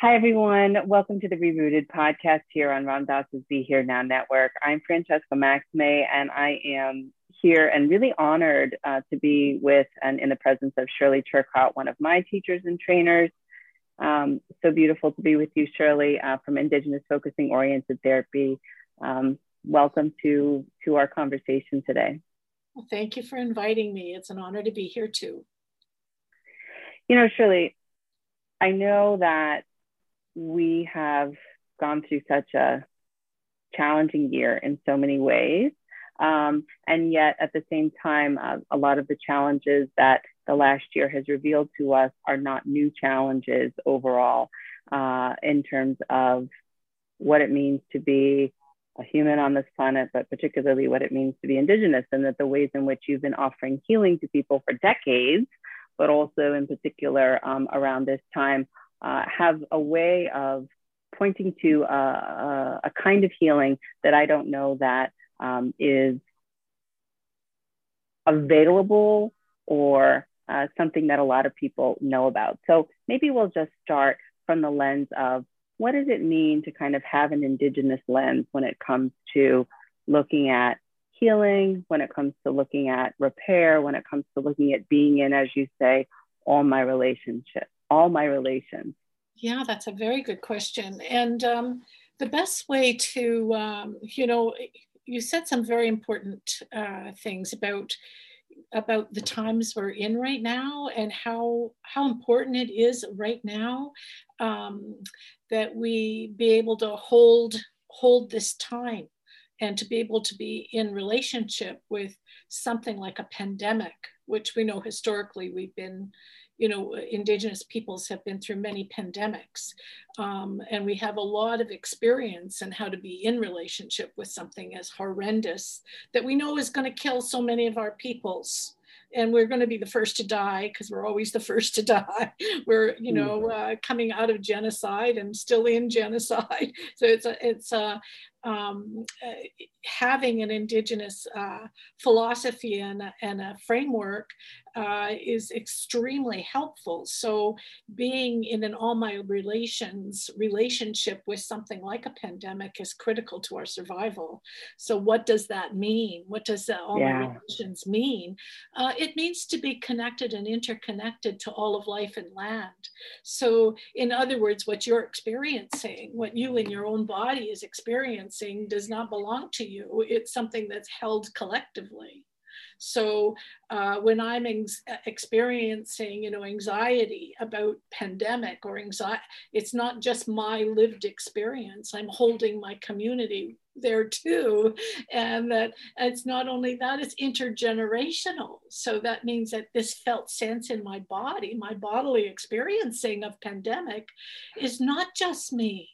Hi, everyone. Welcome to the Rebooted podcast here on Ram Dass's Be Here Now Network. I'm Francesca Maxime, and I am here and really honored uh, to be with and in the presence of Shirley Turcotte, one of my teachers and trainers. Um, so beautiful to be with you, Shirley, uh, from Indigenous Focusing Oriented Therapy. Um, welcome to, to our conversation today. Well, thank you for inviting me. It's an honor to be here too. You know, Shirley, I know that we have gone through such a challenging year in so many ways. Um, and yet, at the same time, uh, a lot of the challenges that the last year has revealed to us are not new challenges overall uh, in terms of what it means to be a human on this planet, but particularly what it means to be Indigenous, and that the ways in which you've been offering healing to people for decades, but also in particular um, around this time uh, have a way of pointing to a, a, a, kind of healing that I don't know that um, is available or uh, something that a lot of people know about. So maybe we'll just start from the lens of what does it mean to kind of have an Indigenous lens when it comes to looking at healing, when it comes to looking at repair, when it comes to looking at being in, as you say, all my relationships all my relations? Yeah, that's a very good question. And um, the best way to, um, you know, you said some very important uh, things about about the times we're in right now and how how important it is right now um, that we be able to hold hold this time and to be able to be in relationship with something like a pandemic which we know historically we've been you know, indigenous peoples have been through many pandemics. Um, and we have a lot of experience in how to be in relationship with something as horrendous that we know is going to kill so many of our peoples and we're going to be the first to die because we're always the first to die. We're, you know, mm-hmm. uh, coming out of genocide and still in genocide. So it's a, it's a, um, uh, having an indigenous uh, philosophy and a, and a framework uh, is extremely helpful. So being in an all my relations relationship with something like a pandemic is critical to our survival. So what does that mean? What does all yeah. my relations mean? Uh, it means to be connected and interconnected to all of life and land. So in other words, what you're experiencing, what you in your own body is experiencing does not belong to you. It's something that's held collectively. So uh, when I'm ex- experiencing, you know, anxiety about pandemic or anxiety, it's not just my lived experience. I'm holding my community there too, and that it's not only that; it's intergenerational. So that means that this felt sense in my body, my bodily experiencing of pandemic, is not just me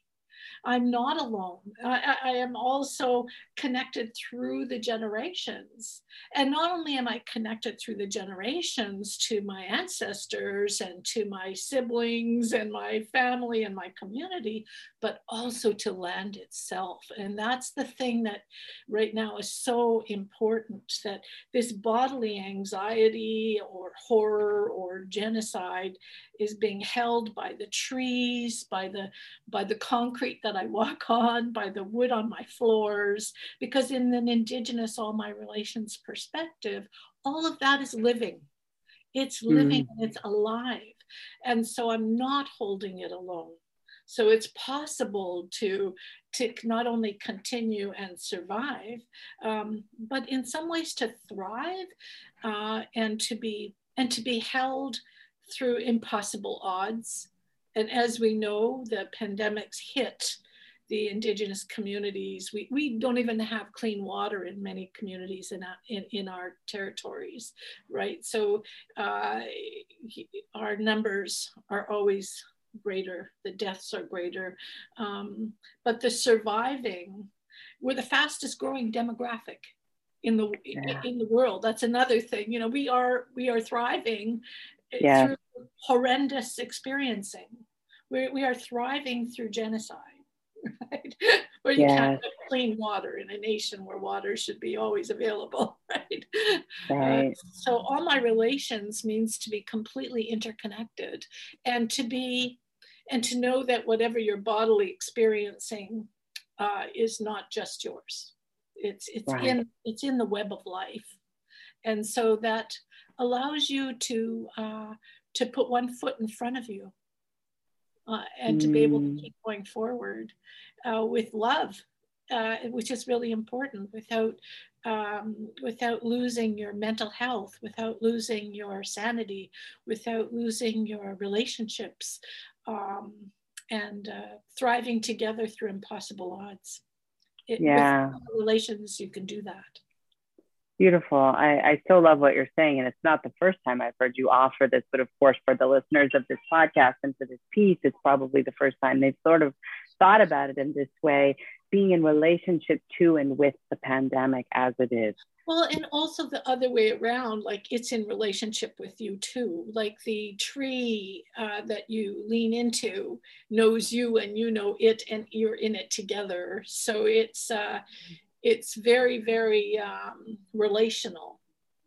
I'm not alone. I, I, am also connected through the generations. And not only am I connected through the generations to my ancestors and to my siblings and my family and my community, but also to land itself. And that's the thing that right now is so important that this bodily anxiety or horror or genocide is being held by the trees, by the by the concrete that I walk on, by the wood on my floors, because in an indigenous all my relations perspective, all of that is living. It's living mm. and it's alive. And so I'm not holding it alone. So it's possible to, to not only continue and survive, um, but in some ways to thrive uh, and to be and to be held through impossible odds. And as we know, the pandemics hit the indigenous communities. We, we don't even have clean water in many communities in, in, in our territories, right? So uh, our numbers are always greater, the deaths are greater, um, but the surviving, we're the fastest growing demographic in the yeah. in the world. That's another thing. You know, we are we are thriving yeah. through horrendous experiencing. We, we are thriving through genocide. Right? Where you can't have clean water in a nation where water should be always available, right? right. Uh, so all my relations means to be completely interconnected and to be and to know that whatever you're bodily experiencing uh, is not just yours. It's it's right. in it's in the web of life, and so that allows you to uh, to put one foot in front of you, uh, and to mm. be able to keep going forward uh, with love, uh, which is really important. Without um, without losing your mental health, without losing your sanity, without losing your relationships, um, and uh, thriving together through impossible odds. It, yeah. relations, you can do that. Beautiful. I, I still love what you're saying. And it's not the first time I've heard you offer this, but of course, for the listeners of this podcast and for this piece, it's probably the first time they've sort of thought about it in this way being in relationship to and with the pandemic as it is. Well, and also the other way around, like it's in relationship with you too. Like the tree uh, that you lean into knows you and you know it, and you're in it together. So it's uh, it's very very um, relational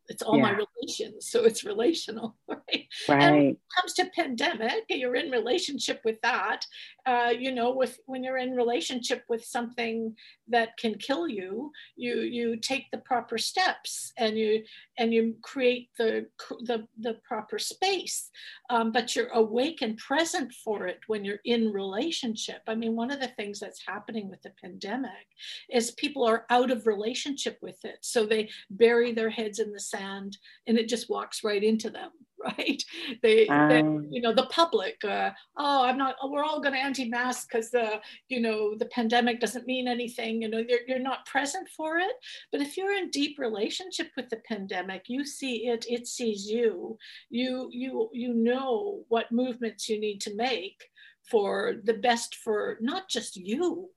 it's all yeah. my relations so it's relational right? right and when it comes to pandemic you're in relationship with that uh, you know with when you're in relationship with something that can kill you you you take the proper steps and you and you create the the, the proper space um, but you're awake and present for it when you're in relationship i mean one of the things that's happening with the pandemic is people are out of relationship with it so they bury their heads in the sand and it just walks right into them right? They, um, they you know, the public, uh, oh, I'm not, oh, we're all going to anti-mask because the, you know, the pandemic doesn't mean anything. You know, you're, you're not present for it. But if you're in deep relationship with the pandemic, you see it, it sees you. You, you, you know what movements you need to make for the best for not just you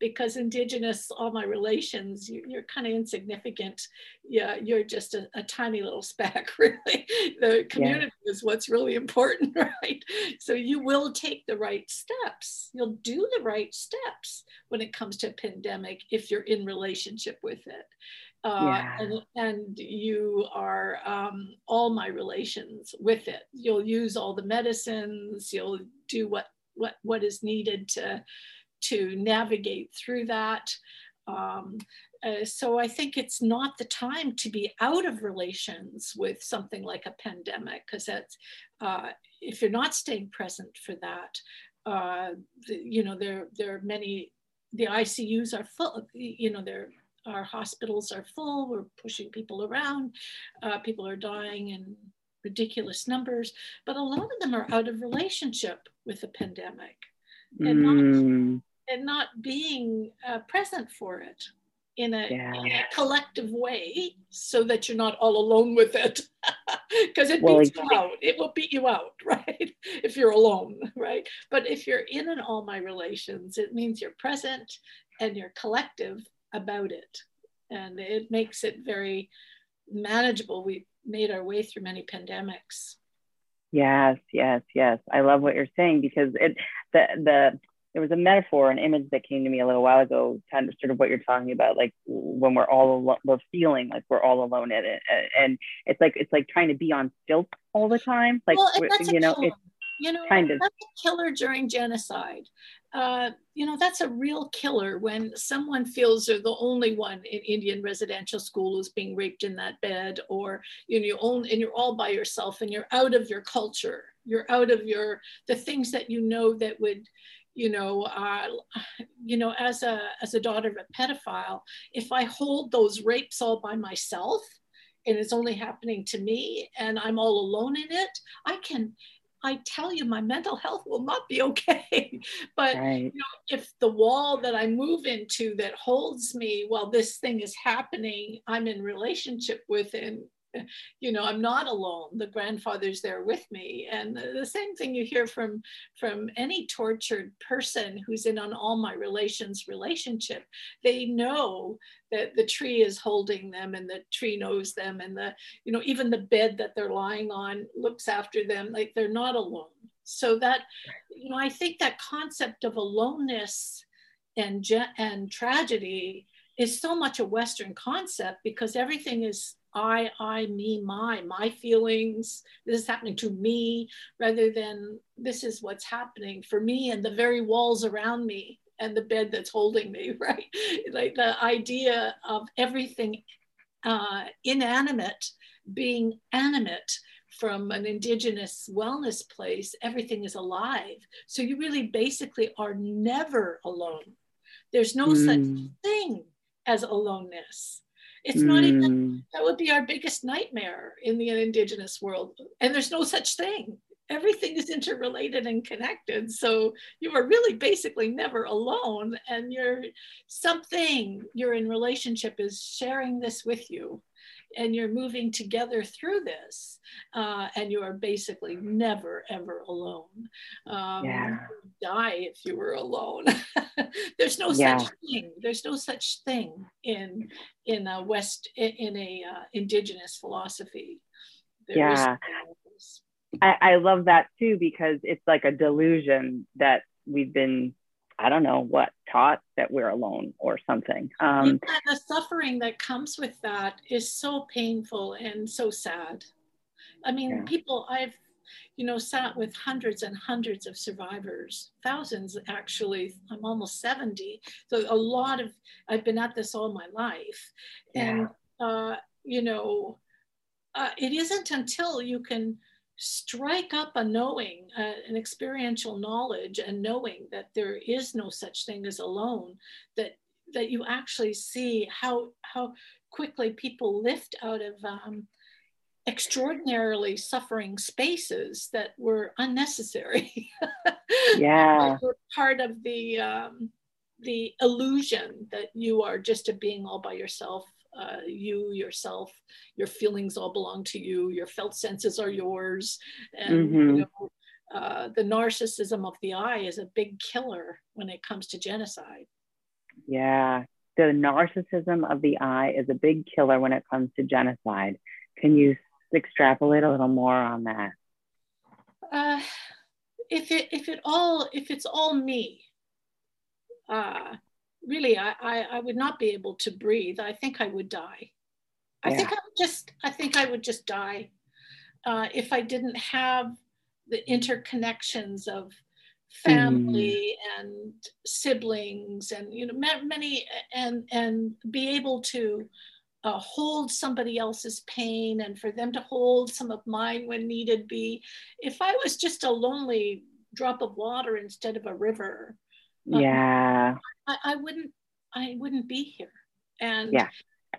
because indigenous all my relations you, are kind of insignificant. Yeah you're just a, a, tiny little speck really. The community yeah. is what's really important right? So you will take the right steps. You'll do the right steps when it comes to a pandemic if you're in relationship with it. Uh, yeah. and, and you are um, all my relations with it. You'll use all the medicines. You'll do what what what is needed to to navigate through that. Um, uh, so I think it's not the time to be out of relations with something like a pandemic, because that's uh, if you're not staying present for that, uh, the, you know there there are many. The ICUs are full. You know there our hospitals are full. We're pushing people around. Uh, people are dying in ridiculous numbers, but a lot of them are out of relationship with the pandemic and not mm and not being uh, present for it in a, yeah. in a, collective way so that you're not all alone with it. Because it well, beats exactly. you out. It will beat you out right? If you're alone right? But if you're in an all my relations it means you're present and you're collective about it. And it makes it very manageable. We made our way through many pandemics. Yes yes yes. I love what you're saying because it the the there was a metaphor, an image that came to me a little while ago, kind of sort of what you're talking about, like when we're all alone, we're feeling like we're all alone in it, and it's like it's like trying to be on stilts all the time, like well, you know, it's you know, kind of that's a killer during genocide. Uh, you know, that's a real killer when someone feels they're the only one in Indian residential school who's being raped in that bed, or you know, you own and you're all by yourself and you're out of your culture, you're out of your the things that you know that would you know, uh, you know, as a as a daughter of a pedophile, if I hold those rapes all by myself, and it's only happening to me, and I'm all alone in it, I can. I tell you, my mental health will not be okay. but right. you know, if the wall that I move into that holds me while this thing is happening, I'm in relationship with and you know i'm not alone. The grandfather's there with me. And the, same thing you hear from from any tortured person who's in on all my relations relationship. They know that the tree is holding them and the tree knows them. And the you know even the bed that they're lying on looks after them. Like they're not alone. So that you know i think that concept of aloneness and and tragedy is so much a western concept because everything is I, I, me, my, my feelings, this is happening to me, rather than this is what's happening for me and the very walls around me and the bed that's holding me, right? Like the idea of everything uh, inanimate being animate from an indigenous wellness place, everything is alive. So you really basically are never alone. There's no mm. such thing as aloneness. It's mm. not even, hmm. that would be our biggest nightmare in the indigenous world. And there's no such thing. Everything is interrelated and connected. So you are really basically never alone. And you're something you're in relationship is sharing this with you and you're moving together through this uh, and you are basically never ever alone. Um, yeah. die if you were alone. There's no yeah. such thing. There's no such thing in in a west in a uh, indigenous philosophy. There yeah. I, I love that too because it's like a delusion that we've been I don't know what taught that we're alone or something. Um, yeah, the suffering that comes with that is so painful and so sad. I mean, yeah. people I've you know sat with hundreds and hundreds of survivors, thousands actually. I'm almost 70, so a lot of I've been at this all my life, yeah. and uh, you know, uh, it isn't until you can strike up a knowing, uh, an experiential knowledge, and knowing that there is no such thing as alone, that that you actually see how how quickly people lift out of um, extraordinarily suffering spaces that were unnecessary. yeah, part of the um, the illusion that you are just a being all by yourself uh, you yourself your feelings all belong to you your felt senses are yours. And mm-hmm. you know, uh, the narcissism of the i is a big killer when it comes to genocide. Yeah. The narcissism of the i is a big killer when it comes to genocide. Can you extrapolate a little more on that? Uh, if it if it all if it's all me uh, really I, I, I would not be able to breathe. I think I would die. I think I would just I think I would just die uh, if I didn't have the interconnections of family mm. and siblings and you know many and and be able to uh, hold somebody else's pain and for them to hold some of mine when needed be if i was just a lonely drop of water instead of a river yeah I, I wouldn't I wouldn't be here. And yeah.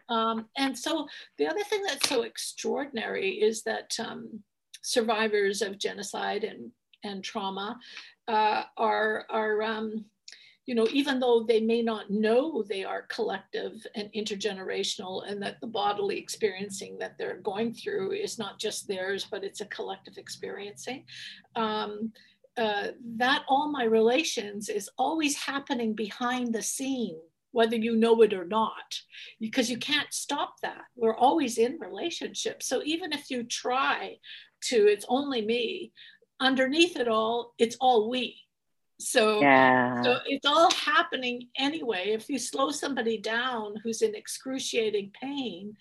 Um, and so the other thing that's so extraordinary is that um, survivors of genocide and, and trauma uh, are, are um, you know, even though they may not know they are collective and intergenerational and that the bodily experiencing that they're going through is not just theirs, but it's a collective experiencing. Um, uh, that all my relations is always happening behind the scene whether you know it or not because you can't stop that. We're always in relationships. So even if you try to it's only me underneath it all it's all we. So, yeah. so it's all happening anyway. If you slow somebody down who's in excruciating pain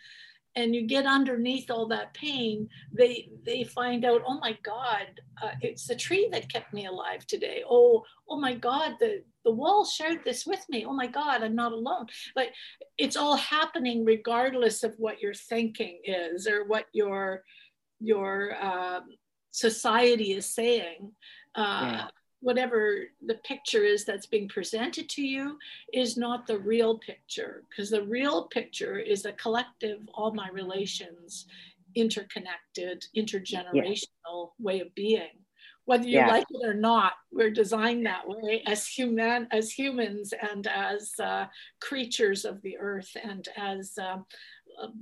and you get underneath all that pain they they find out oh my god uh, it's the tree that kept me alive today. Oh oh my god the the wall shared this with me. Oh my god i'm not alone. But it's all happening regardless of what your thinking is or what your your um, society is saying. Uh, yeah whatever the picture is that's being presented to you is not the real picture because the real picture is a collective all my relations interconnected intergenerational yeah. way of being whether you yeah. like it or not we're designed that way as human as humans and as uh, creatures of the earth and as uh,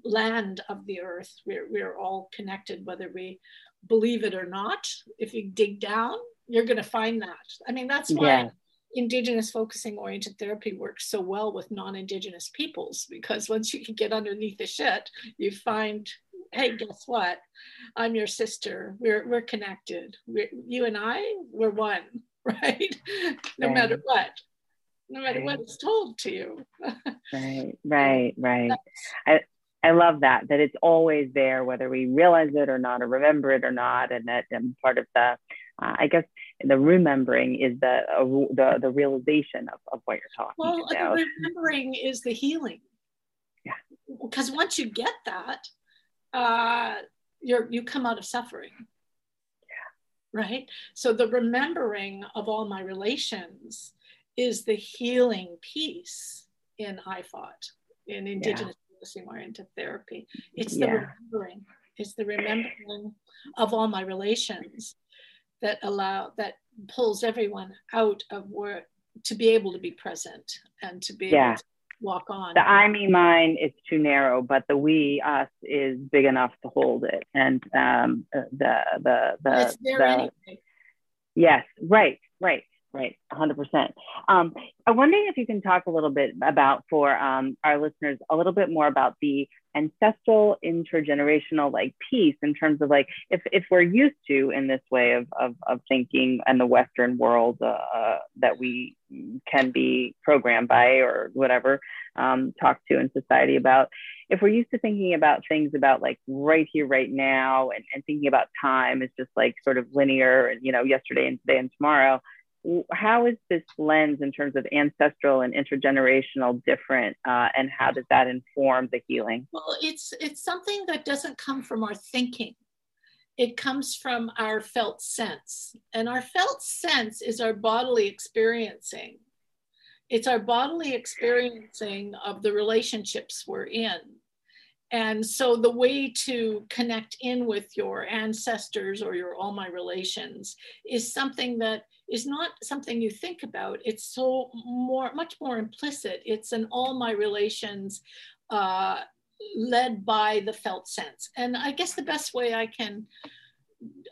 land of the earth we're, we're all connected whether we believe it or not if you dig down you're going to find that. I mean, that's why yeah. Indigenous focusing oriented therapy works so well with non Indigenous peoples because once you can get underneath the shit, you find, hey, guess what? I'm your sister. We're, we're connected. We're, you and I, we're one, right? no matter what. No matter right. what is told to you. right, right, right. I, I love that, that it's always there, whether we realize it or not, or remember it or not. And that and part of the, uh, I guess, the remembering is the, uh, the, the realization of, of what you're talking well, about. Well, remembering is the healing. Yeah. Because once you get that, uh, you're, you come out of suffering. Yeah. Right. So the remembering of all my relations is the healing piece in IFOT, in Indigenous yeah. oriented therapy. It's the yeah. remembering. It's the remembering of all my relations that allow that pulls everyone out of work to be able to be present and to be yeah. able to walk on. The I me mine is too narrow, but the we us is big enough to hold it. And um, the the the, there the anyway. yes, right, right. Right, 100%. Um, I'm wondering if you can talk a little bit about for um, our listeners a little bit more about the ancestral intergenerational like piece in terms of like if, if we're used to in this way of, of, of thinking and the Western world uh, uh, that we can be programmed by or whatever um, talked to in society about if we're used to thinking about things about like right here right now and, and thinking about time is just like sort of linear and you know yesterday and today and tomorrow how is this lens in terms of ancestral and intergenerational different uh, and how does that inform the healing? Well it's it's something that doesn't come from our thinking. It comes from our felt sense. And our felt sense is our bodily experiencing. It's our bodily experiencing of the relationships we're in and so the way to connect in with your ancestors or your all my relations is something that is not something you think about. It's so more, much more implicit. It's an all my relations uh, led by the felt sense. And I guess the best way I can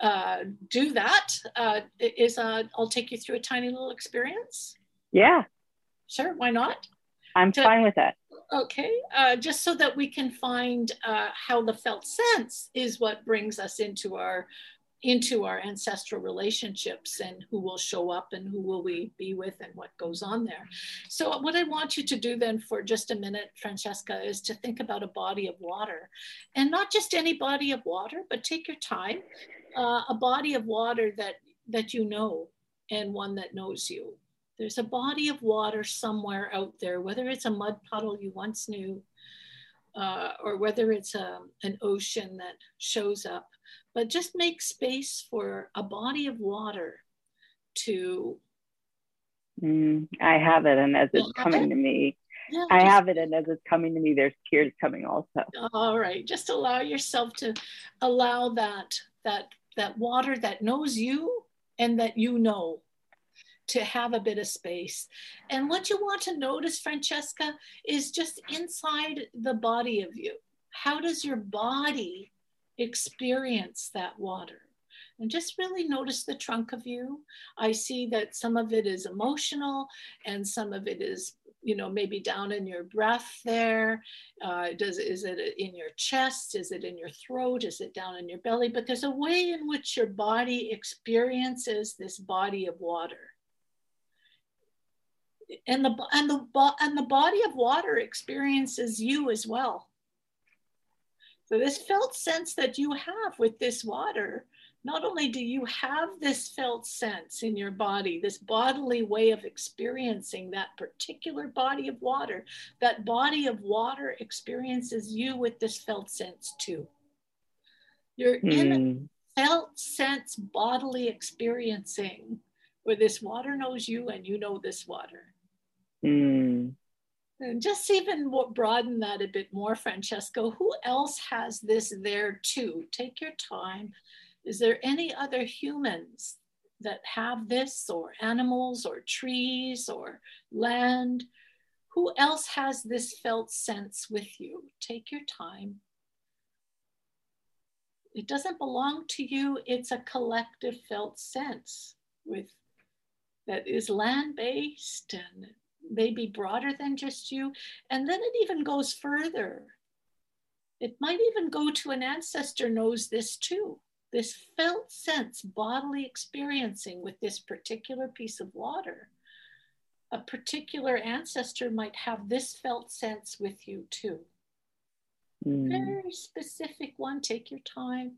uh, do that uh, is uh, I'll take you through a tiny little experience. Yeah. Sure, why not? I'm to, fine with that. Okay, uh, just so that we can find uh, how the felt sense is what brings us into our into our ancestral relationships and who will show up and who will we be with and what goes on there. So what I want you to do then for just a minute, Francesca, is to think about a body of water and not just any body of water, but take your time, uh, a body of water that, that you know and one that knows you. There's a body of water somewhere out there, whether it's a mud puddle you once knew, uh, or whether it's a, um, an ocean that shows up but just make space for a body of water to. Mm, I have it, and as it's coming it? to me, yeah, I just, have it, and as it's coming to me, there's tears coming also. All right, just allow yourself to allow that that that water that knows you and that you know to have a bit of space. And what you want to notice, Francesca, is just inside the body of you. How does your body experience that water and just really notice the trunk of you. I see that some of it is emotional and some of it is, you know, maybe down in your breath there. Uh, does is it in your chest? Is it in your throat? Is it down in your belly? But there's a way in which your body experiences this body of water. And the and the and the body of water experiences you as well. So, this felt sense that you have with this water, not only do you have this felt sense in your body, this bodily way of experiencing that particular body of water, that body of water experiences you with this felt sense too. You're mm. in a hmm. felt sense bodily experiencing where this water knows you and you know this water. Mm. And just even broaden that a bit more, Francesca, who else has this there too? Take your time. Is there any other humans that have this, or animals, or trees, or land? Who else has this felt sense with you? Take your time. It doesn't belong to you, it's a collective felt sense with that is land based and maybe broader than just you. And then it even goes further. It might even go to an ancestor knows this too. This felt sense, bodily experiencing with this particular piece of water. A particular ancestor might have this felt sense with you too. Mm. Very specific one. Take your time.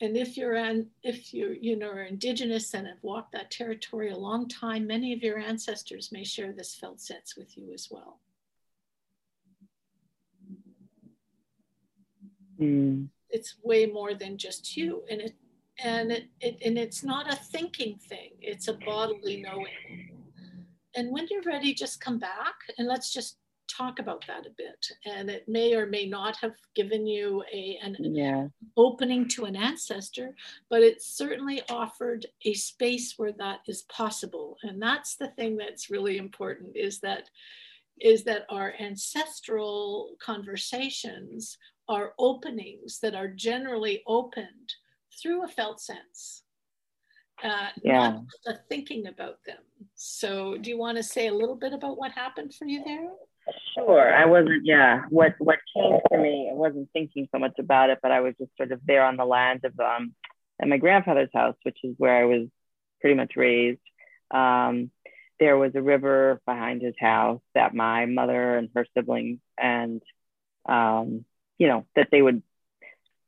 And if you're an, if you you know are indigenous and have walked that territory a long time, many of your ancestors may share this felt sense with you as well. Mm. It's way more than just you, and it and it, it and it's not a thinking thing; it's a bodily knowing. And when you're ready, just come back and let's just talk about that a bit. And it may or may not have given you a an yeah. opening to an ancestor, but it certainly offered a space where that is possible. And that's the thing that's really important is that is that our ancestral conversations are openings that are generally opened through a felt sense uh, yeah. thinking about them. So, do you want to say a little bit about what happened for you there? Sure. I wasn't. Yeah. What What changed for me? I wasn't thinking so much about it, but I was just sort of there on the land of um at my grandfather's house, which is where I was pretty much raised. Um, there was a river behind his house that my mother and her siblings and um, you know that they would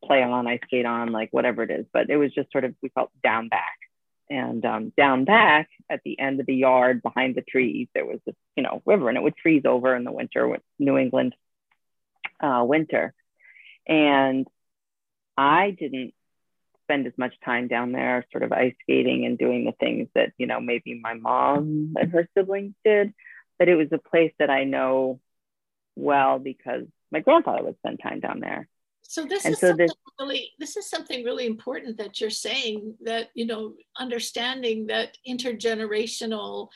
play on, I skate on, like whatever it is. But it was just sort of we felt down back and um, down back at the end of the yard behind the trees, there was this, you know, river and it would freeze over in the winter with New England uh, winter. And I didn't spend as much time down there sort of ice skating and doing the things that, you know, maybe my mom and her siblings did. But it was a place that I know well because my grandfather would spend time down there. So this and is so something this, really this is something really important that you're saying that you know understanding that intergenerational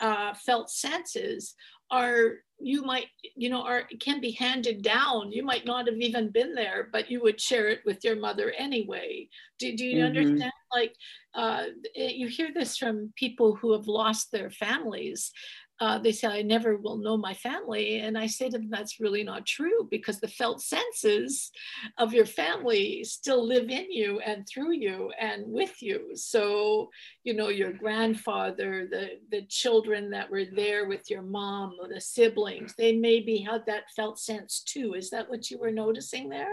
uh, felt senses are you might you know are can be handed down. You might not have even been there but you would share it with your mother anyway. Do, do you mm-hmm. understand? Like uh, you hear this from people who have lost their families uh, they say, I never will know my family. And I say to them, that's really not true because the felt senses of your family still live in you and through you and with you. So, you know, your grandfather, the, the children that were there with your mom, the siblings, they maybe had that felt sense too. Is that what you were noticing there?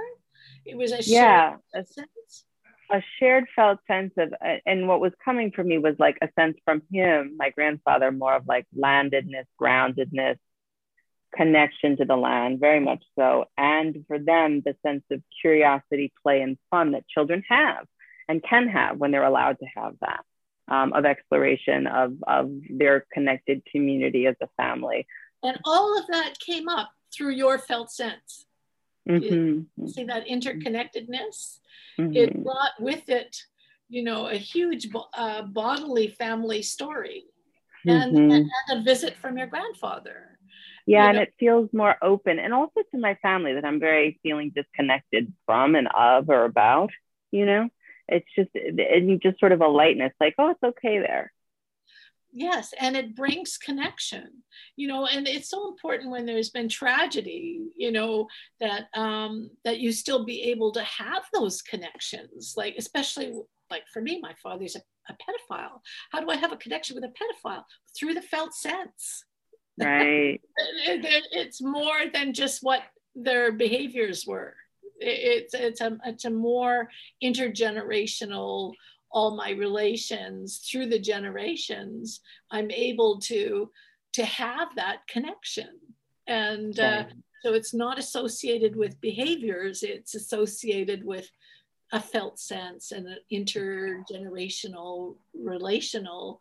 It was a yeah, sense a shared felt sense of uh, and what was coming for me was like a sense from him my grandfather more of like landedness groundedness connection to the land very much so. And for them the sense of curiosity play and fun that children have and can have when they're allowed to have that um, of exploration of of their connected community as a family. And all of that came up through your felt sense mm-hmm. see that interconnectedness mm-hmm. it brought with it you know a huge uh, bodily family story and, mm-hmm. and, and, a visit from your grandfather yeah you and know? it feels more open and also to my family that i'm very feeling disconnected from and of or about you know it's just and just sort of a lightness like oh it's okay there yes and it brings connection you know and it's so important when there's been tragedy you know that um that you still be able to have those connections like especially like for me my father's a, a pedophile. How do i have a connection with a pedophile? Through the felt sense. Right. It's more than just what their behaviors were. It's it's a it's a more intergenerational all my relations through the generations i'm able to to have that connection. And uh, so it's not associated with behaviors it's associated with a felt sense and an intergenerational relational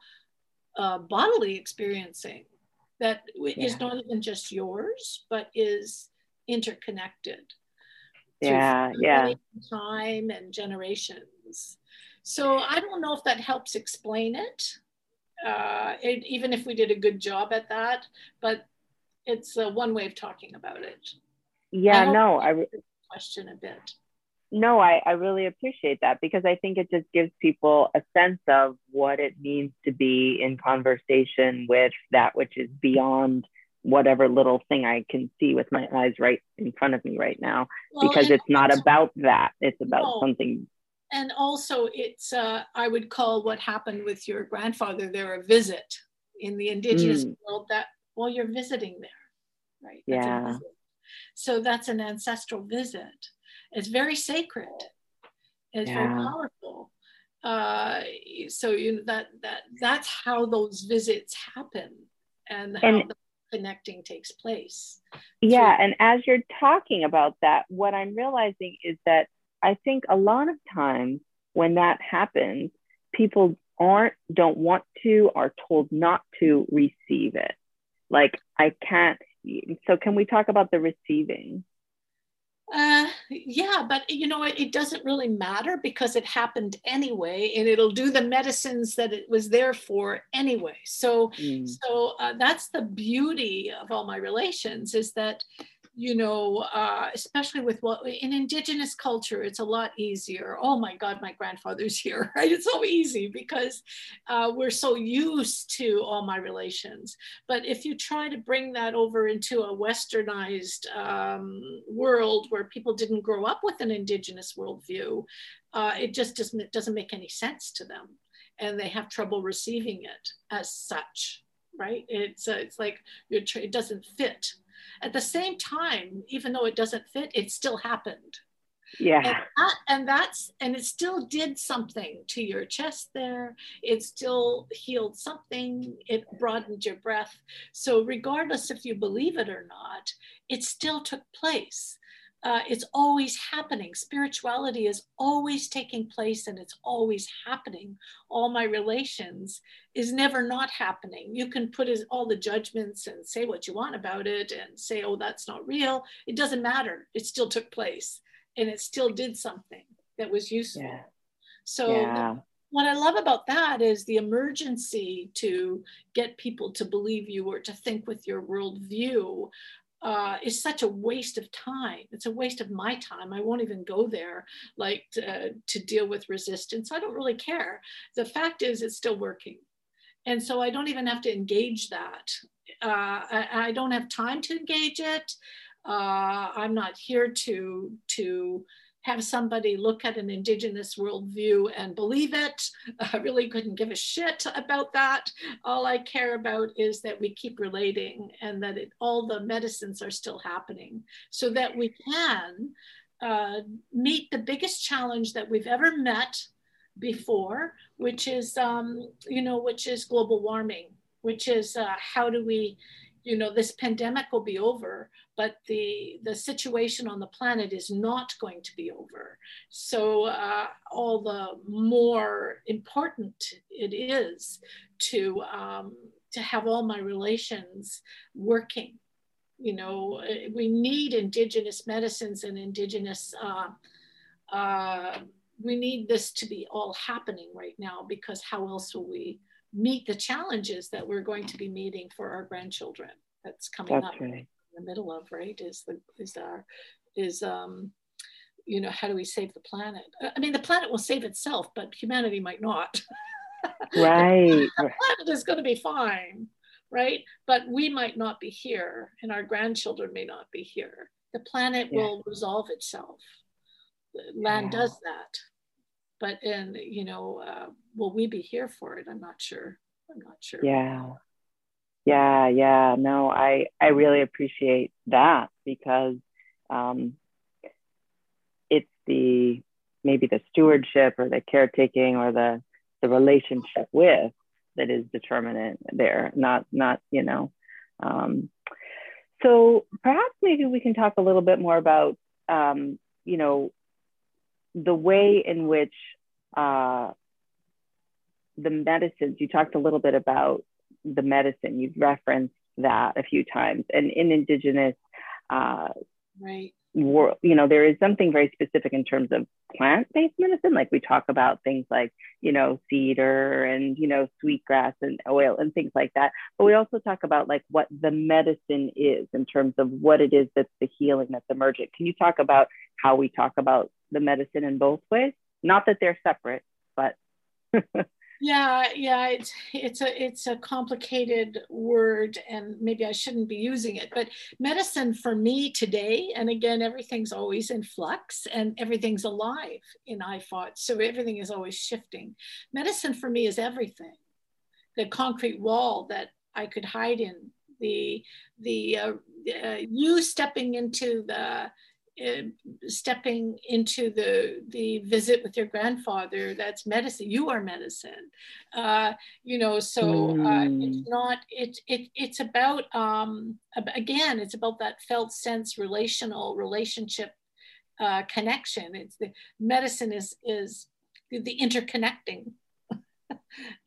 uh, bodily experiencing that yeah. is not even just yours but is interconnected. Yeah yeah. time and generations so I don't know if that helps explain it, uh, it, even if we did a good job at that, but it's uh, one way of talking about it. Yeah, I no, I question a bit. No, I, I really appreciate that because I think it just gives people a sense of what it means to be in conversation with that which is beyond whatever little thing I can see with my eyes right in front of me right now. Well, because it's not about that. It's about no, something and also it's uh, i would call what happened with your grandfather there a visit in the indigenous mm. world that Well, you're visiting there, right? Yeah. So that's an ancestral visit. It's very sacred. It's yeah. very powerful. Uh, so you know that that that's how those visits happen and how the connecting takes place. Yeah, and as you're talking about that, what I'm realizing is that I think a lot of times when that happens, people aren't, don't want to, are told not to receive it. Like, I can't. So, can we talk about the receiving? Uh, yeah, but you know, it, it, doesn't really matter because it happened anyway, and it'll do the medicines that it was there for anyway. So, mm. so uh, that's the beauty of all my relations is that you know, uh, especially with what in indigenous culture, it's a lot easier. Oh my God, my grandfather's here, right? It's so easy because uh, we're so used to all my relations. But if you try to bring that over into a westernized um, world where people didn't grow up with an indigenous worldview, uh, it just doesn't, it doesn't make any sense to them. And they have trouble receiving it as such, right? It's, uh, it's like it doesn't fit at the same time, even though it doesn't fit, it still happened. Yeah. And, that, and that's, and it still did something to your chest there. It still healed something. It broadened your breath. So, regardless if you believe it or not, it still took place uh, it's always happening. Spirituality is always taking place and it's always happening. All my relations is never not happening. You can put all the judgments and say what you want about it and say, oh, that's not real. It doesn't matter. It still took place and it still did something that was useful. Yeah. So, yeah. what I love about that is the emergency to get people to believe you or to think with your worldview uh, is such a waste of time. It's a waste of my time. I won't even go there, like to, to deal with resistance. I don't really care. The fact is, it's still working, and so I don't even have to engage that. Uh, I, I, don't have time to engage it. Uh, I'm not here to to have somebody look at an indigenous worldview and believe it. I really couldn't give a shit about that. All I care about is that we keep relating and that it, all the medicines are still happening so that we can uh, meet the biggest challenge that we've ever met before, which is, um, you know, which is global warming, which is uh, how do we you know this pandemic will be over but the the situation on the planet is not going to be over. So uh, all the more important it is to um, to have all my relations working. You know we need indigenous medicines and indigenous uh, uh, we need this to be all happening right now because how else will we meet the challenges that we're going to be meeting for our grandchildren. That's coming that's up right. in the middle of right is the is our is um you know how do we save the planet? I mean the planet will save itself but humanity might not. Right the planet is going to be fine right? But we might not be here and our grandchildren may not be here. The planet yeah. will resolve itself. Land yeah. does that but and you know uh, will we be here for it? I'm not sure. I'm not sure. Yeah. Yeah yeah. No i i really appreciate that because um it's the maybe the stewardship or the caretaking or the the relationship with that is determinant there not not you know. Um so perhaps maybe we can talk a little bit more about um you know the way in which uh, the medicines, you talked a little bit about the medicine, you've referenced that a few times. And in Indigenous uh, right. world, you know, there is something very specific in terms of plant-based medicine. Like we talk about things like, you know, cedar and, you know, sweetgrass and oil and things like that. But we also talk about like what the medicine is in terms of what it is that's the healing that's emergent. Can you talk about how we talk about the medicine in both ways? Not that they're separate, but yeah, yeah, it's it's a it's a complicated word, and maybe I shouldn't be using it. But medicine for me today, and again, everything's always in flux, and everything's alive in IFOT, so everything is always shifting. Medicine for me is everything. The concrete wall that I could hide in the the uh, uh, you stepping into the stepping into the the visit with your grandfather that's medicine you are medicine. Uh, you know so uh, mm. it's not it, it it's about um, again it's about that felt sense relational relationship uh, connection. It's the medicine is is the, the interconnecting uh,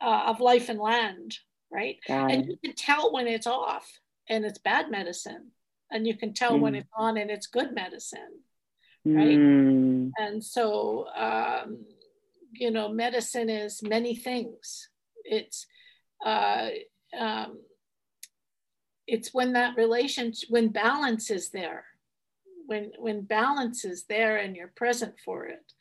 of life and land right? And you can tell when it's off and it's bad medicine and you can tell mm. when it's on and it's good medicine right mm. and so um, you know medicine is many things it's uh, um, it's when that relationship when balance is there when when balance is there and you're present for it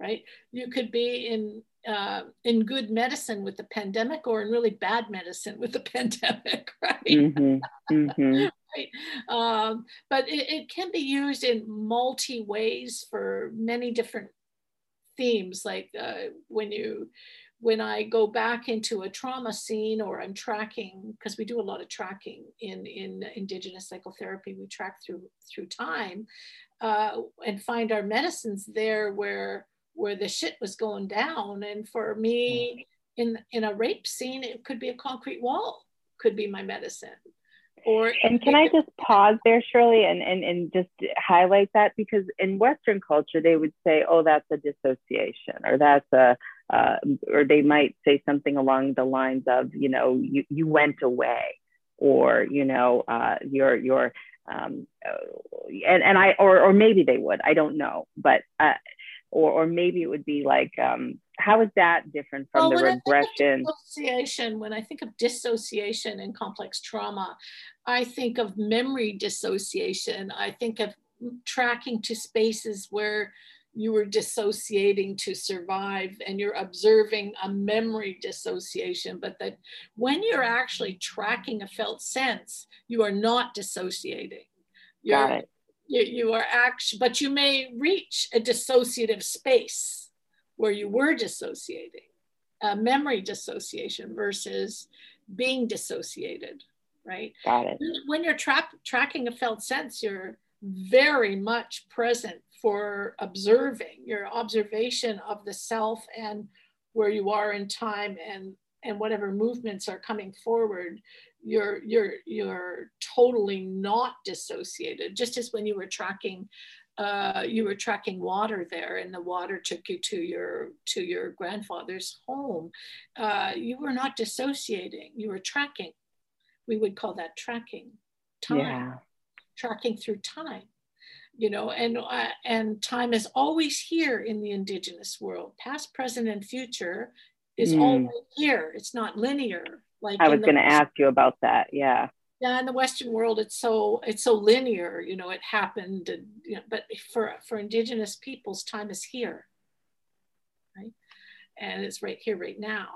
right you could be in uh, in good medicine with the pandemic or in really bad medicine with the pandemic right mm-hmm. Mm-hmm right? Um, but it, it can be used in multi ways for many different themes. Like uh, when you, when I go back into a trauma scene or I'm tracking, because we do a lot of tracking in, in Indigenous psychotherapy, we track through through time uh, and find our medicines there where where the shit was going down. And for me, in in a rape scene, it could be a concrete wall, could be my medicine. Or and can I just pause there, Shirley, and, and, and just highlight that? Because in Western culture they would say, "Oh, that's a dissociation," or "That's a," uh, or they might say something along the lines of, "You know, you you went away," or you know, uh, you're you're, um, and and I or or maybe they would, I don't know, but uh, or or maybe it would be like um, how is that different from well, the regression? I dissociation, when I think of dissociation and complex trauma, I think of memory dissociation. I think of tracking to spaces where you were dissociating to survive and you're observing a memory dissociation, but that when you're actually tracking a felt sense, you are not dissociating. You're, Got it. You, you are actually, but you may reach a dissociative space where you were dissociating, uh, memory dissociation versus being dissociated, right? Got it. When you're tra- tracking a felt sense, you're very much present for observing your observation of the self and where you are in time and and whatever movements are coming forward you're you're you're totally not dissociated just as when you were tracking uh, you were tracking water there and the water took you to your to your grandfather's home uh, you were not dissociating you were tracking. We would call that tracking time. Yeah. tracking through time you know and uh, and time is always here in the indigenous world. Past present and future is mm. always here. It's not linear like i was going to ask you about that yeah. Yeah in the western world it's so it's so linear you know it happened and, you know, but for for indigenous peoples time is here right? And it's right here right now.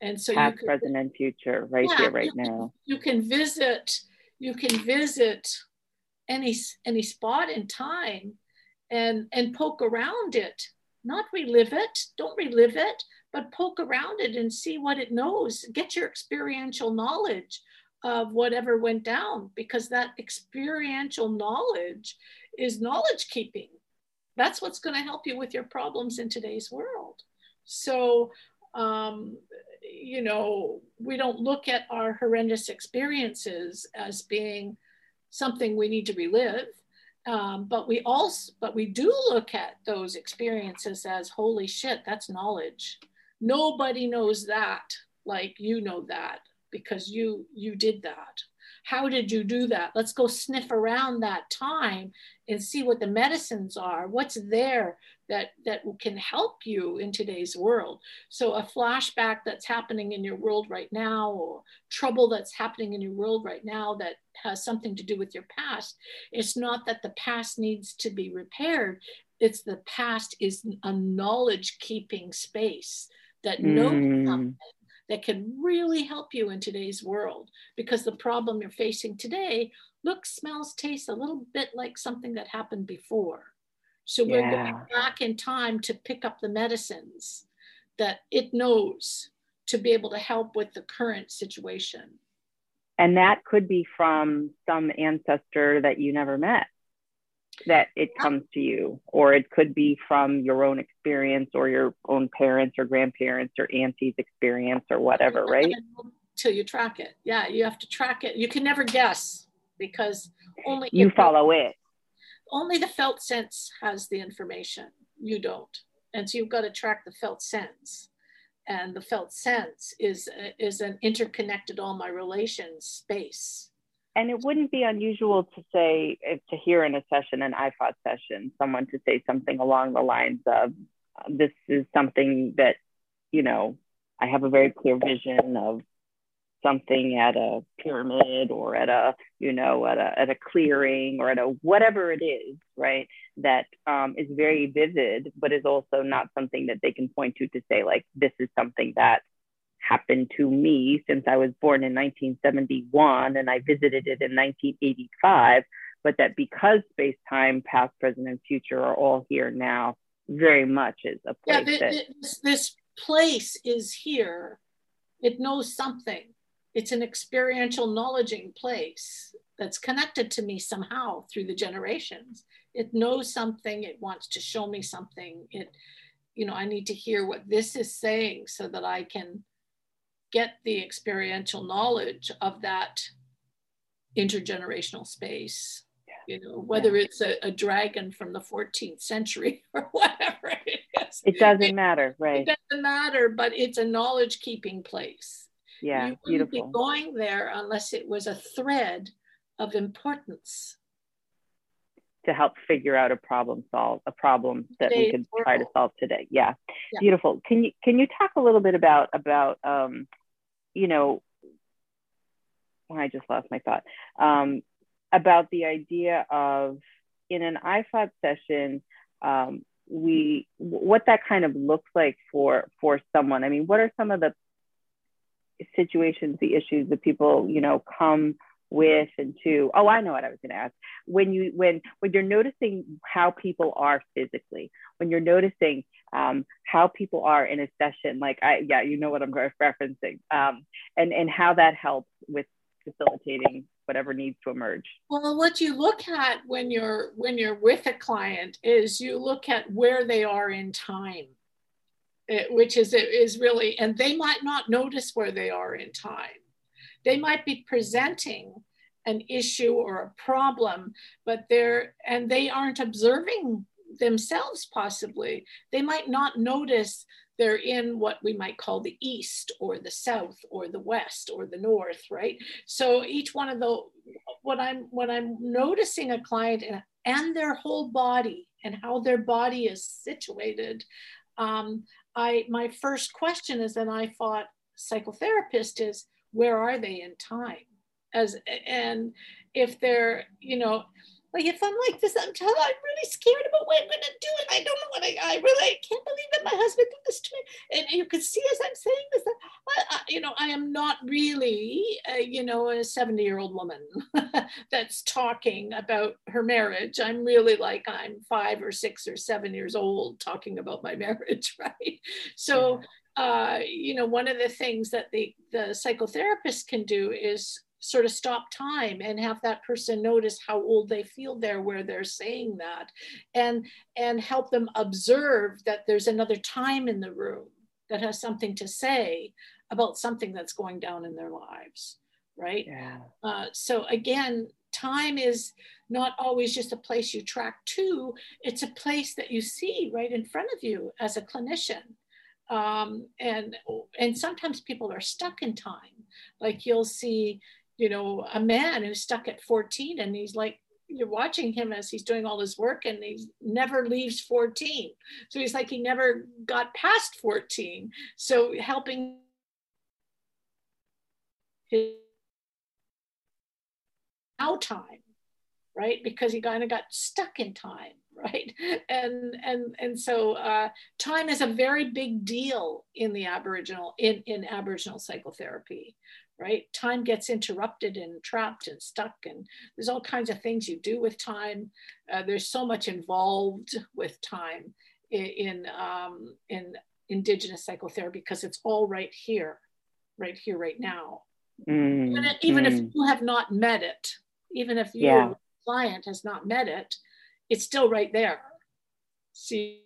And so past can, present and future right yeah, here right you, now. you can visit you can visit any any spot in time and and poke around it. Not relive it. Don't relive it but poke around it and see what it knows get your experiential knowledge of whatever went down because that experiential knowledge is knowledge keeping. That's what's going to help you with your problems in today's world. So, um, you know, we don't look at our horrendous experiences as being something we need to relive. Um, but we also, but we do look at those experiences as holy shit, that's knowledge. Nobody knows that like you know that because you you did that. How did you do that? Let's go sniff around that time and see what the medicines are what's there that that can help you in today's world. So a flashback that's happening in your world right now or trouble that's happening in your world right now that has something to do with your past it's not that the past needs to be repaired. It's the past is a knowledge keeping space that knows mm. something that can really help you in today's world because the problem you're facing today looks, smells, tastes a little bit like something that happened before. So we're going back in time to pick up the medicines that it knows to be able to help with the current situation. And that could be from some ancestor that you never met that it comes to you, or it could be from your own experience or your own parents or grandparents or auntie's experience or whatever, right? Till you track it. Yeah, you have to track it. You can never guess because only you follow it. Only the felt sense has the information. You don't. And so you've got to track the felt sense. And the felt sense is is an interconnected all my relations space and it wouldn't be unusual to say to hear in a session an ifot session someone to say something along the lines of this is something that you know i have a very clear vision of something at a pyramid or at a you know at a, at a clearing or at a whatever it is right? That um, is very vivid but is also not something that they can point to to say like this is something that happened to me since I was born in 1971 and I visited it in 1985, but that because space, time, past, present, and future are all here now, very much is a place. Yeah, that, this, this place is here. It knows something. It's an experiential knowledging place that's connected to me somehow through the generations. It knows something. It wants to show me something. It, you know, I need to hear what this is saying so that I can get the experiential knowledge of that intergenerational space you know whether it's a, a, dragon from the 14th century or whatever it is. It doesn't it, matter right. It doesn't matter but it's a knowledge keeping place. Yeah you wouldn't beautiful. be going there unless it was a thread of importance. To help figure out a problem solve a problem that we could try to solve today. Yeah. yeah. beautiful. Can you can you talk a little bit about about um you know i just lost my thought um about the idea of in an ifot session um we what that kind of looks like for for someone. I mean what are some of the situations the issues that people you know come with and to oh i know what i was going to ask. When you when when you're noticing how people are physically when you're noticing um, how people are in a session. Like i yeah you know what i'm referencing. Um, and and how that helps with facilitating whatever needs to emerge. Well what you look at when you're when you're with a client is you look at where they are in time. It, which is is really and they might not notice where they are in time. They might be presenting an issue or a problem, but they're, and they aren't observing themselves possibly. They might not notice they're in what we might call the east or the south or the west or the north right so each one of the what i'm what i'm noticing a client and, and their whole body and how their body is situated um, i my first question as IFOT psychotherapist is where are they in time as and if they're you know like if I'm like this, I'm, telling, I'm really scared about what I'm going to do, and I don't know what I, I really I can't believe that my husband did this to me. And you can see as I'm saying this, that I, I, you know, I am not really, a, you know, a 70 year old woman that's talking about her marriage. I'm really like I'm five or six or seven years old talking about my marriage, right? So uh, you know, one of the things that the, the psychotherapist can do is sort of stop time and have that person notice how old they feel there where they're saying that and and help them observe that there's another time in the room that has something to say about something that's going down in their lives right? Yeah. Uh, so again time is not always just a place you track to it's a place that you see right in front of you as a clinician. Um, and and sometimes people are stuck in time. Like you'll see you know a man who's stuck at 14 and he's like you're watching him as he's doing all his work and he never leaves 14 so he's like he never got past 14 so helping his now time right? Because he kind of got stuck in time right? And and and so uh, time is a very big deal in the aboriginal in in aboriginal psychotherapy right time gets interrupted and trapped and stuck and there's all kinds of things you do with time uh, there's so much involved with time in in, um, in indigenous psychotherapy because it's all right here right here right now Mm, even, even mm. if you have not met it, even if your Yeah. client has not met it, it's still right there. See,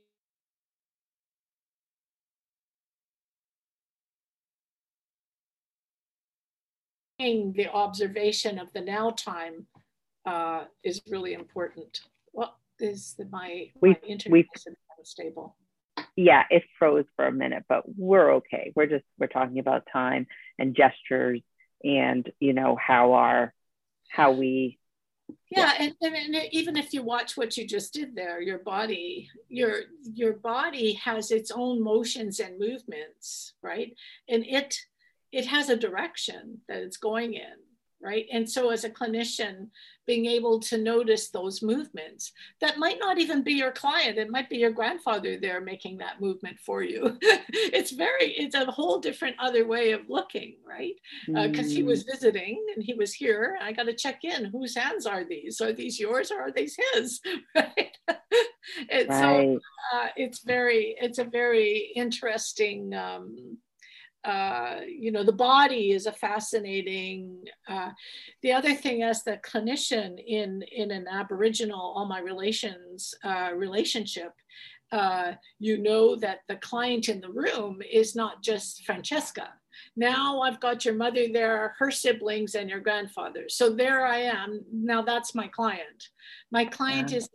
the observation of the now time uh, is really important. What is the, my, We- my internet we- is unstable? yeah, it froze for a minute, but we're okay. We're just we're talking about time and gestures and you know how our how we yeah and, and, and even if you watch what you just did there your body your your body has its own motions and movements right and it it has a direction that it's going in right and so as a clinician being able to notice those movements that might not even be your client it might be your grandfather there making that movement for you it's very it's a whole different other way of looking right because Uh, he Mm, was visiting and he was here. I got to check in. Whose hands are these? Are these yours or are these his? right. and so uh, it's very, it's a very interesting. Um, uh, you know, the body is a fascinating. Uh, the other thing, as the clinician in in an Aboriginal all my relations uh, relationship, uh, you know that the client in the room is not just Francesca now I've got your mother there, her siblings, and your grandfather. So there I am. Now that's my client. My client Yeah. is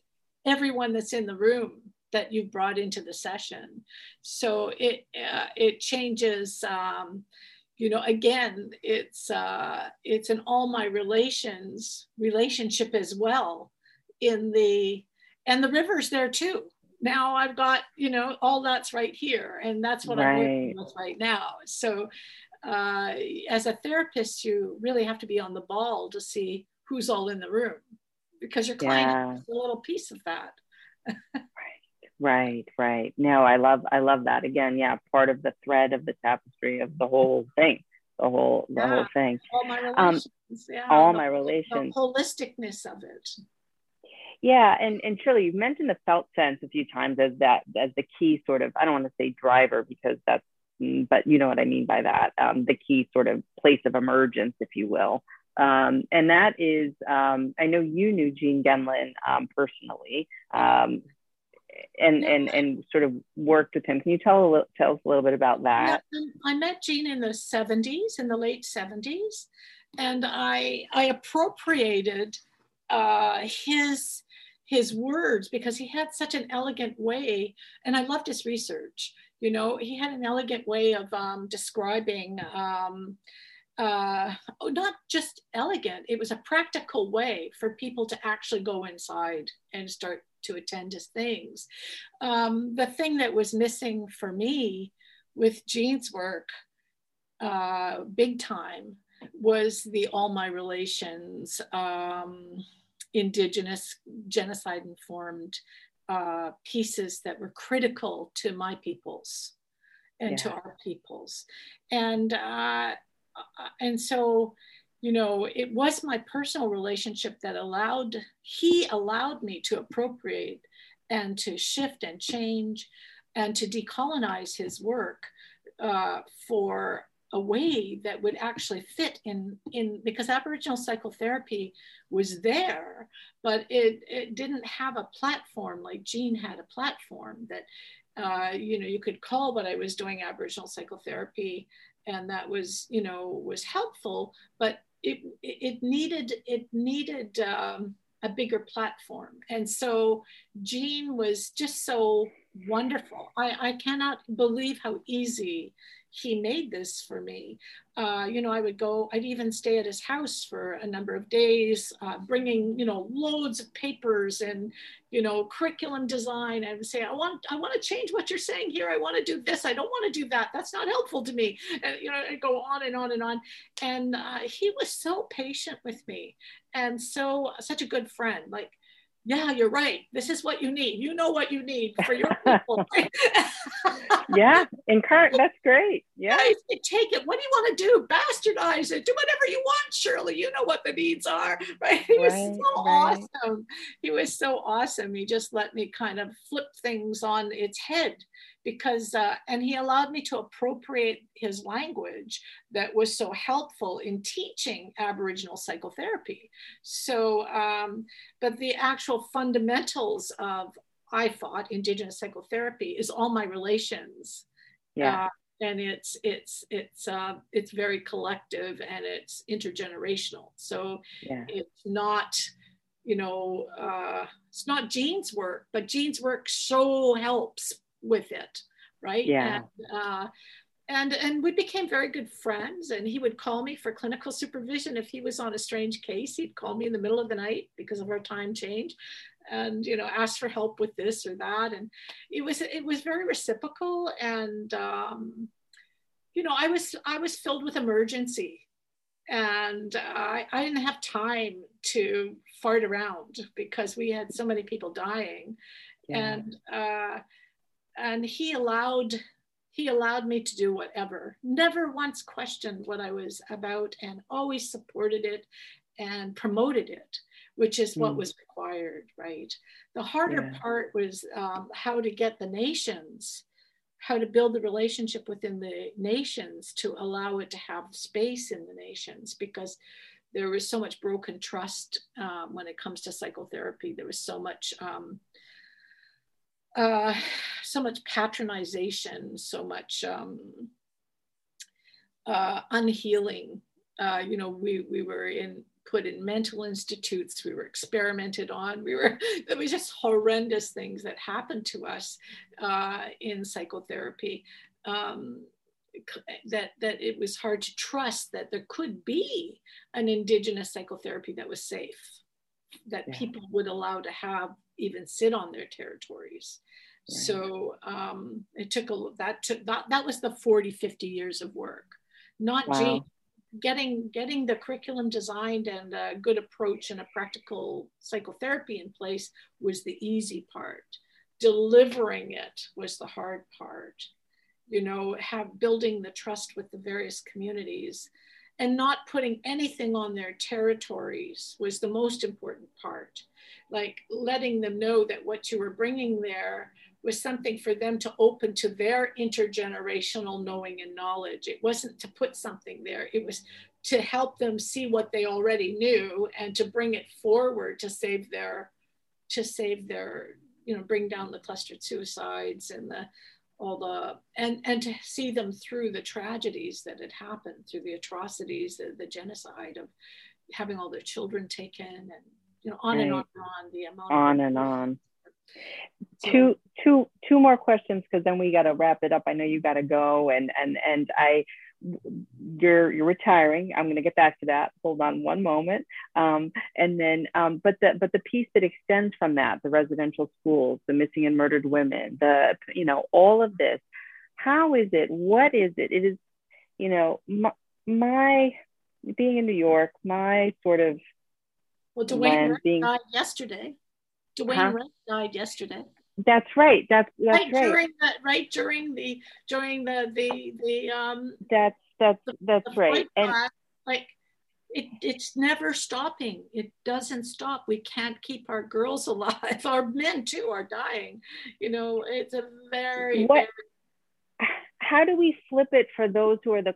everyone that's in the room that you've brought into the session. So it uh, it changes. Um, you know, again, it's uh, it's an all my relations relationship as well. In the and the river's there too. Now I've got you know all that's right here, and that's what I'm working Right. with right now. So uh, as a therapist, you really have to be on the ball to see who's all in the room because your client Yeah. has a little piece of that. Right, right. No, I love I love that. Again, yeah, part of the thread of the tapestry of the whole thing. The whole the whole thing. All my Um, relations, yeah, All the, my the relations. holisticness of it. Yeah, and and Shirley, you've mentioned the felt sense a few times as that as the key sort of I don't want to say driver because that's mm, but you know what I mean by that um, the key sort of place of emergence, if you will. Um, and that is um, I know you knew Gene Gendlin um, personally um, and and and sort of worked with him. Can you tell a little, tell us a little bit about that? um, I met Gene in the 70s, in the late 70s, and I I appropriated uh, his his words because he had such an elegant way, and I loved his research. You know, he had an elegant way of um, describing. Um, uh, oh, not just elegant, it was a practical way for people to actually go inside and start to attend to things. Um, the thing that was missing for me with Gene's work, uh, big time, was the All My Relations, um, Indigenous, genocide informed uh, pieces that were critical to my peoples and to our peoples. And, uh, and so, you know, it was my personal relationship that allowed, he allowed me to appropriate and to shift and change and to decolonize his work uh, for a way that would actually fit in in because aboriginal psychotherapy was there but it, it didn't have a platform like Gene had a platform that uh, you know you could call what i was doing aboriginal psychotherapy and that was you know was helpful but it it needed it needed um, a bigger platform. And so Gene was just so wonderful. I, I cannot believe how easy he made this for me. Uh, you know, I would go, I'd even stay at his house for a number of days, uh, bringing, you know, loads of papers and, you know, curriculum design. Would say, I want, I want to change what you're saying here. I want to do this. I don't want to do that. That's not helpful to me. And, you know, I go on and on and on. And uh, he was so patient with me and so, such a good friend. Like, yeah, you're right. This is what you need. You know what you need for your people. yeah, encourage. That's great. Yeah. Guys, take it. What do you want to do? Bastardize it. Do whatever you want, Shirley. You know what the needs are, right? He was Right, so right. awesome. He was so awesome. He just let me kind of flip things on its head, because uh, and he allowed me to appropriate his language that was so helpful in teaching aboriginal psychotherapy. So um, but the actual fundamentals of IFOT indigenous psychotherapy is all my relations. Yeah. Uh, and it's it's it's uh, it's very collective and it's intergenerational. So yeah. it's not you know uh, it's not gene's work but gene's work so helps with it, right? Yeah. And, uh, and and we became very good friends and he would call me for clinical supervision if he was on a strange case he'd call me in the middle of the night because of our time change and you know ask for help with this or that and it was it was very reciprocal and um, you know i was i was filled with emergency and I, I didn't have time to fart around because we had so many people dying yeah. and uh, and he allowed he allowed me to do whatever never once questioned what i was about and always supported it and promoted it which is what mm. was required right the harder yeah. part was um, how to get the nations how to build the relationship within the nations to allow it to have space in the nations because there was so much broken trust um, when it comes to psychotherapy there was so much um, uh, so much patronization, so much um, uh, unhealing. Uh, you know, we we were in put in mental institutes. We were experimented on. We were there was just horrendous things that happened to us uh, in psychotherapy. Um, that that it was hard to trust that there could be an indigenous psychotherapy that was safe that yeah. people would allow to have even sit on their territories. Right. So um, it took a that took that that was the 40, 50 years of work, not wow. getting getting the curriculum designed and a good approach and a practical psychotherapy in place was the easy part. Delivering it was the hard part. You know, have building the trust with the various communities and not putting anything on their territories was the most important part. Like letting them know that what you were bringing there was something for them to open to their intergenerational knowing and knowledge. It wasn't to put something there. It was to help them see what they already knew and to bring it forward to save their to save their you know bring down the clustered suicides and the all the and and to see them through the tragedies that had happened through the atrocities the, the genocide of having all their children taken and you know on right. and on and on the amount on and on so, two two two more questions because then we got to wrap it up i know you got to go and and and i you're you're retiring. I'm going to get back to that. Hold on one moment. Um, and then um, but the but the piece that extends from that the residential schools the missing and murdered women the you know all of this how is it? What is it? It is you know my, my being in new york my sort of well dwayne being, died yesterday. Dwayne huh? died yesterday that's right. That's that's right. right. During the right during the during the the the um. That's that's that's the right. And like it, it's never stopping. It doesn't stop. We can't keep our girls alive. Our men too are dying. You know, it's a very, what, very how do we flip it for those who are the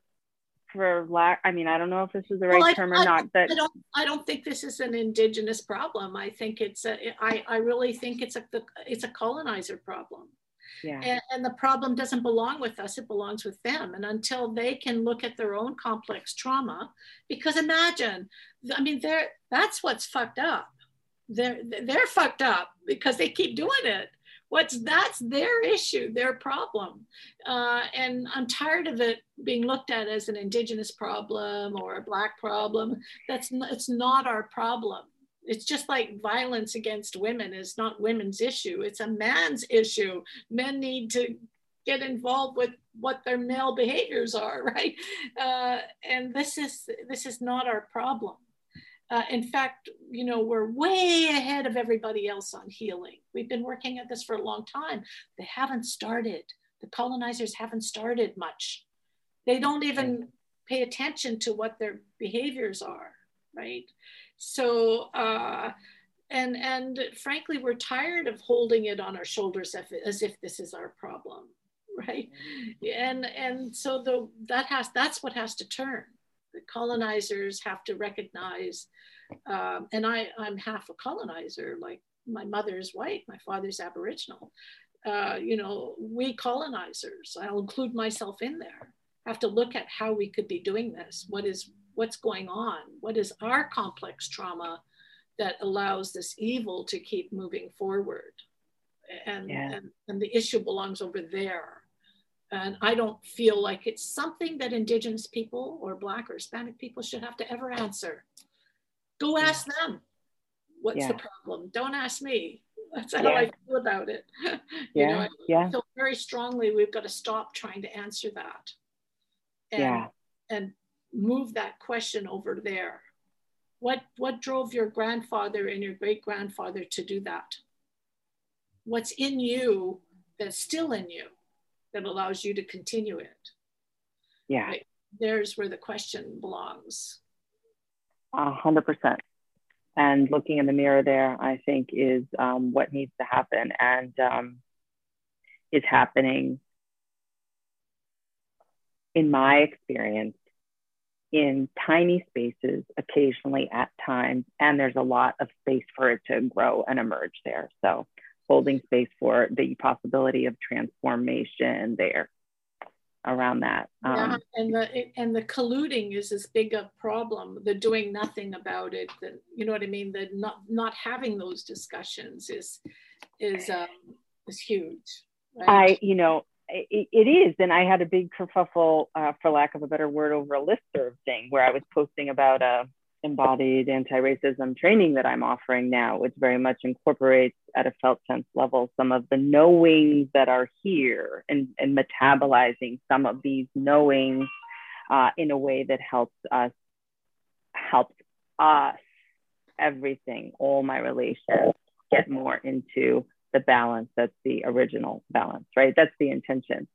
for lack i mean i don't know if this is the right well, term I, or I, not but I don't, I don't think this is an indigenous problem. I think it's a, I, I really think it's a it's a colonizer problem. Yeah. And, and the problem doesn't belong with us it belongs with them. And until they can look at their own complex trauma because imagine i mean they're that's what's fucked up. They're they're fucked up because they keep doing it what's that's their issue their problem. Uh, and i'm tired of it being looked at as an indigenous problem or a black problem. That's not, it's not our problem. It's just like violence against women is not women's issue. It's a man's issue. Men need to get involved with what their male behaviors are right? Uh, and this is this is not our problem uh, in fact, you know, we're way ahead of everybody else on healing. We've been working at this for a long time. They haven't started. The colonizers haven't started much. They don't even pay attention to what their behaviors are, right? So, uh, and and frankly, we're tired of holding it on our shoulders as if this is our problem. right? And and so the that has that's what has to turn. The colonizers have to recognize, um, and I I'm half a colonizer. Like my mother's white, my father's Aboriginal. Uh, you know, we colonizers. I'll include myself in there. Have to look at how we could be doing this. What is what's going on? What is our complex trauma that allows this evil to keep moving forward? And, yeah. and, and the issue belongs over there and I don't feel like it's something that Indigenous people or Black or Hispanic people should have to ever answer. Go ask them what's yeah. the problem. Don't ask me. That's how yeah. I feel about it. you yeah. know, I yeah. feel very strongly we've got to stop trying to answer that. And, yeah. and move that question over there. What what drove your grandfather and your great grandfather to do that? What's in you that's still in you? that allows you to continue it. Yeah. Right? There's where the question belongs. Hundred percent. And looking in the mirror there, I think is um, what needs to happen and um, is happening in my experience in tiny spaces occasionally at times and there's a lot of space for it to grow and emerge there so holding space for the possibility of transformation there around that. Um, yeah, and the and the colluding is as big a problem. The doing nothing about it. The, you know what I mean. The not not having those discussions is is um, is huge. Right? I you know it, it is, and I had a big kerfuffle, uh, for lack of a better word, over a listserv thing where I was posting about a embodied anti-racism training that I'm offering now, which very much incorporates at a felt sense level some of the knowings that are here and, and metabolizing some of these knowings uh, in a way that helps us helps us everything, all my relations get more into the balance that's the original balance, right? That's the intention.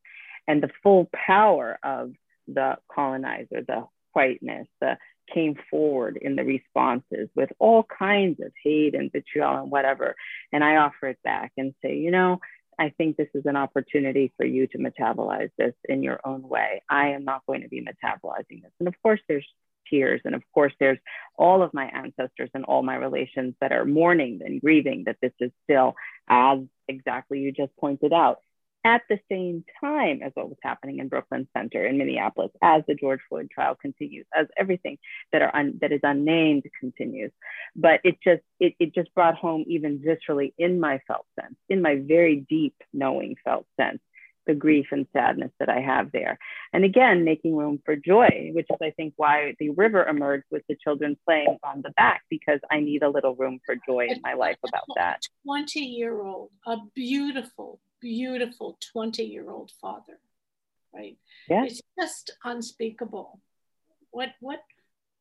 And the full power of the colonizer, the whiteness, the came forward in the responses with all kinds of hate and vitriol and whatever. And I offer it back and say, you know, I think this is an opportunity for you to metabolize this in your own way. I am not going to be metabolizing this. And of course, there's tears. And of course, there's all of my ancestors and all my relations that are mourning and grieving that this is still, as exactly you just pointed out, at the same time as what was happening in Brooklyn Center in Minneapolis, as the George Floyd trial continues, as everything that are un, that is unnamed continues. But it just it, it just brought home even viscerally in my felt sense, in my very deep knowing felt sense, the grief and sadness that I have there. And again, making room for joy, which is, I think, why the river emerged with the children playing on the back, because I need a little room for joy in my life about that. 20 year old, a beautiful, beautiful 20 year old father, right? Yeah. It's just unspeakable. What, what,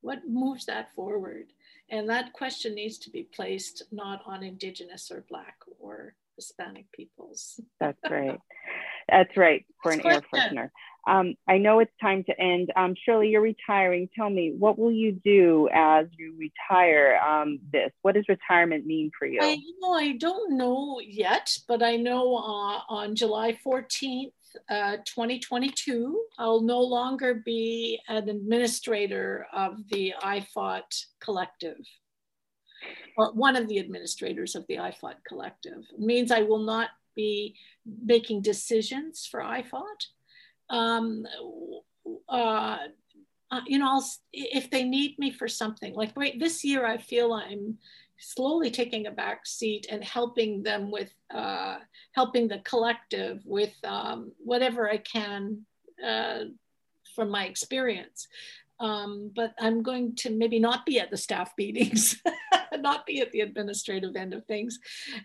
what moves that forward? And that question needs to be placed not on Indigenous or Black or Hispanic peoples. That's right. That's right for an air freshener. Um, I know it's time to end. Um, Shirley, you're retiring. Tell me, what will you do as you retire um, this? What does retirement mean for you? I, you know, I don't know yet, but I know uh, on July 14th, uh, 2022, I'll no longer be an administrator of the IFOT collective or one of the administrators of the IFOT collective. It means I will not be making decisions for IFOT. Um, uh, you know, I'll, if they need me for something, like right this year, I feel I'm slowly taking a back seat and helping them with uh, helping the collective with um, whatever I can uh, from my experience. Um, but I'm going to maybe not be at the staff meetings. not be at the administrative end of things.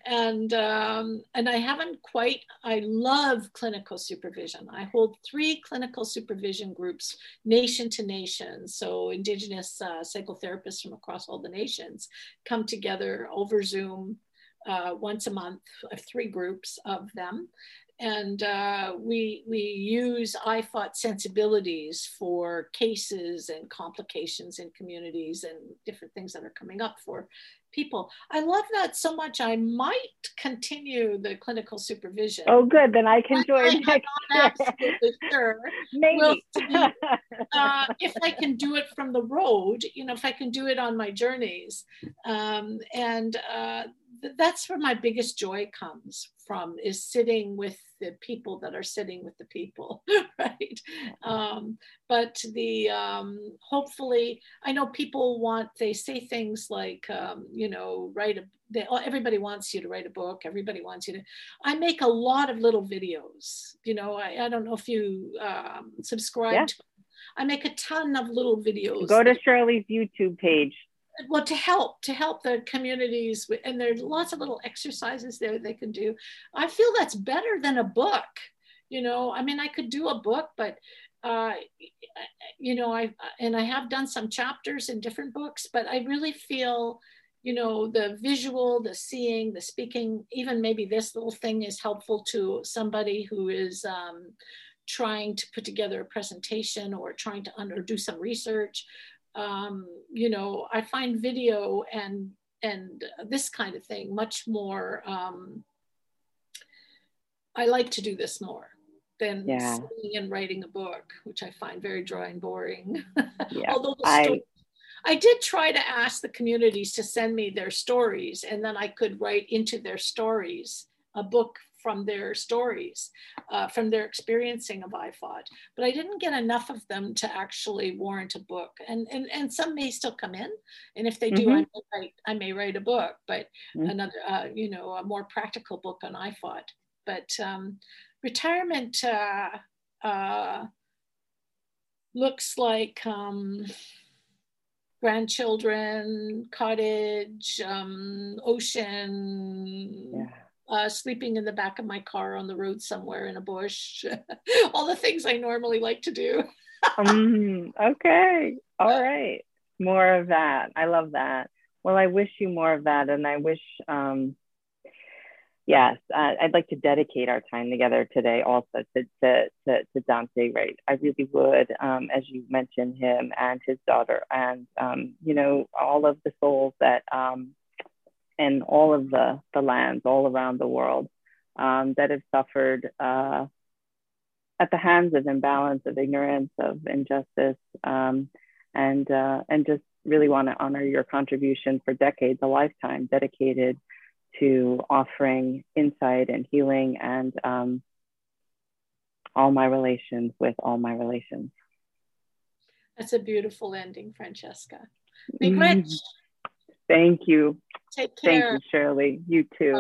And, um, and I haven't quite, I love clinical supervision. I hold three clinical supervision groups, nation to nation. So Indigenous uh, psychotherapists from across all the nations come together over Zoom uh, once a month, three groups of them. And uh, we we use IFOT sensibilities for cases and complications in communities and different things that are coming up for people. I love that so much. I might continue the clinical supervision. Oh, good. Then I can join I, am absolutely sure. Maybe. We'll uh, if I can do it from the road, you know, if I can do it on my journeys. Um, and uh, that's where my biggest joy comes from is sitting with the people that are sitting with the people right um, but the um, hopefully i know people want they say things like um, you know write a they, everybody wants you to write a book everybody wants you to i make a lot of little videos you know i, I don't know if you um, subscribe yeah. to I make a ton of little videos. Go to Shirley's YouTube page well to help to help the communities and there's lots of little exercises there they can do. I feel that's better than a book you know? I mean i could do a book but uh, you know i and i have done some chapters in different books but i really feel you know the visual the seeing the speaking even maybe this little thing is helpful to somebody who is um, trying to put together a presentation or trying to under, do some research um, you know, I find video and and this kind of thing much more. Um, I like to do this more than yeah. and writing a book, which I find very dry and boring. Yeah, Although the story, I, I did try to ask the communities to send me their stories, and then I could write into their stories a book from their stories, uh, from their experiencing of IFOT. But I didn't get enough of them to actually warrant a book. And, and, and some may still come in. And if they do, mm-hmm. I, may write, I may write a book, but mm-hmm. another, uh, you know, a more practical book on IFOT. But um, retirement uh, uh, looks like um, grandchildren, cottage, um, ocean. Yeah uh, sleeping in the back of my car on the road somewhere in a bush, all the things I normally like to do. um, okay. All right. More of that. I love that. Well, I wish you more of that. And I wish, um, yes, uh, I'd like to dedicate our time together today also to, to, to, to Daunte Wright? I really would, um, as you mentioned him and his daughter and, um, you know, all of the souls that um, in all of the, the lands all around the world um, that have suffered uh, at the hands of imbalance, of ignorance, of injustice, um, and uh, and just really want to honor your contribution for decades, a lifetime dedicated to offering insight and healing and um, all my relations with all my relations. That's a beautiful ending, Francesca. Thank you. Take care. Thank you, Shirley. You too.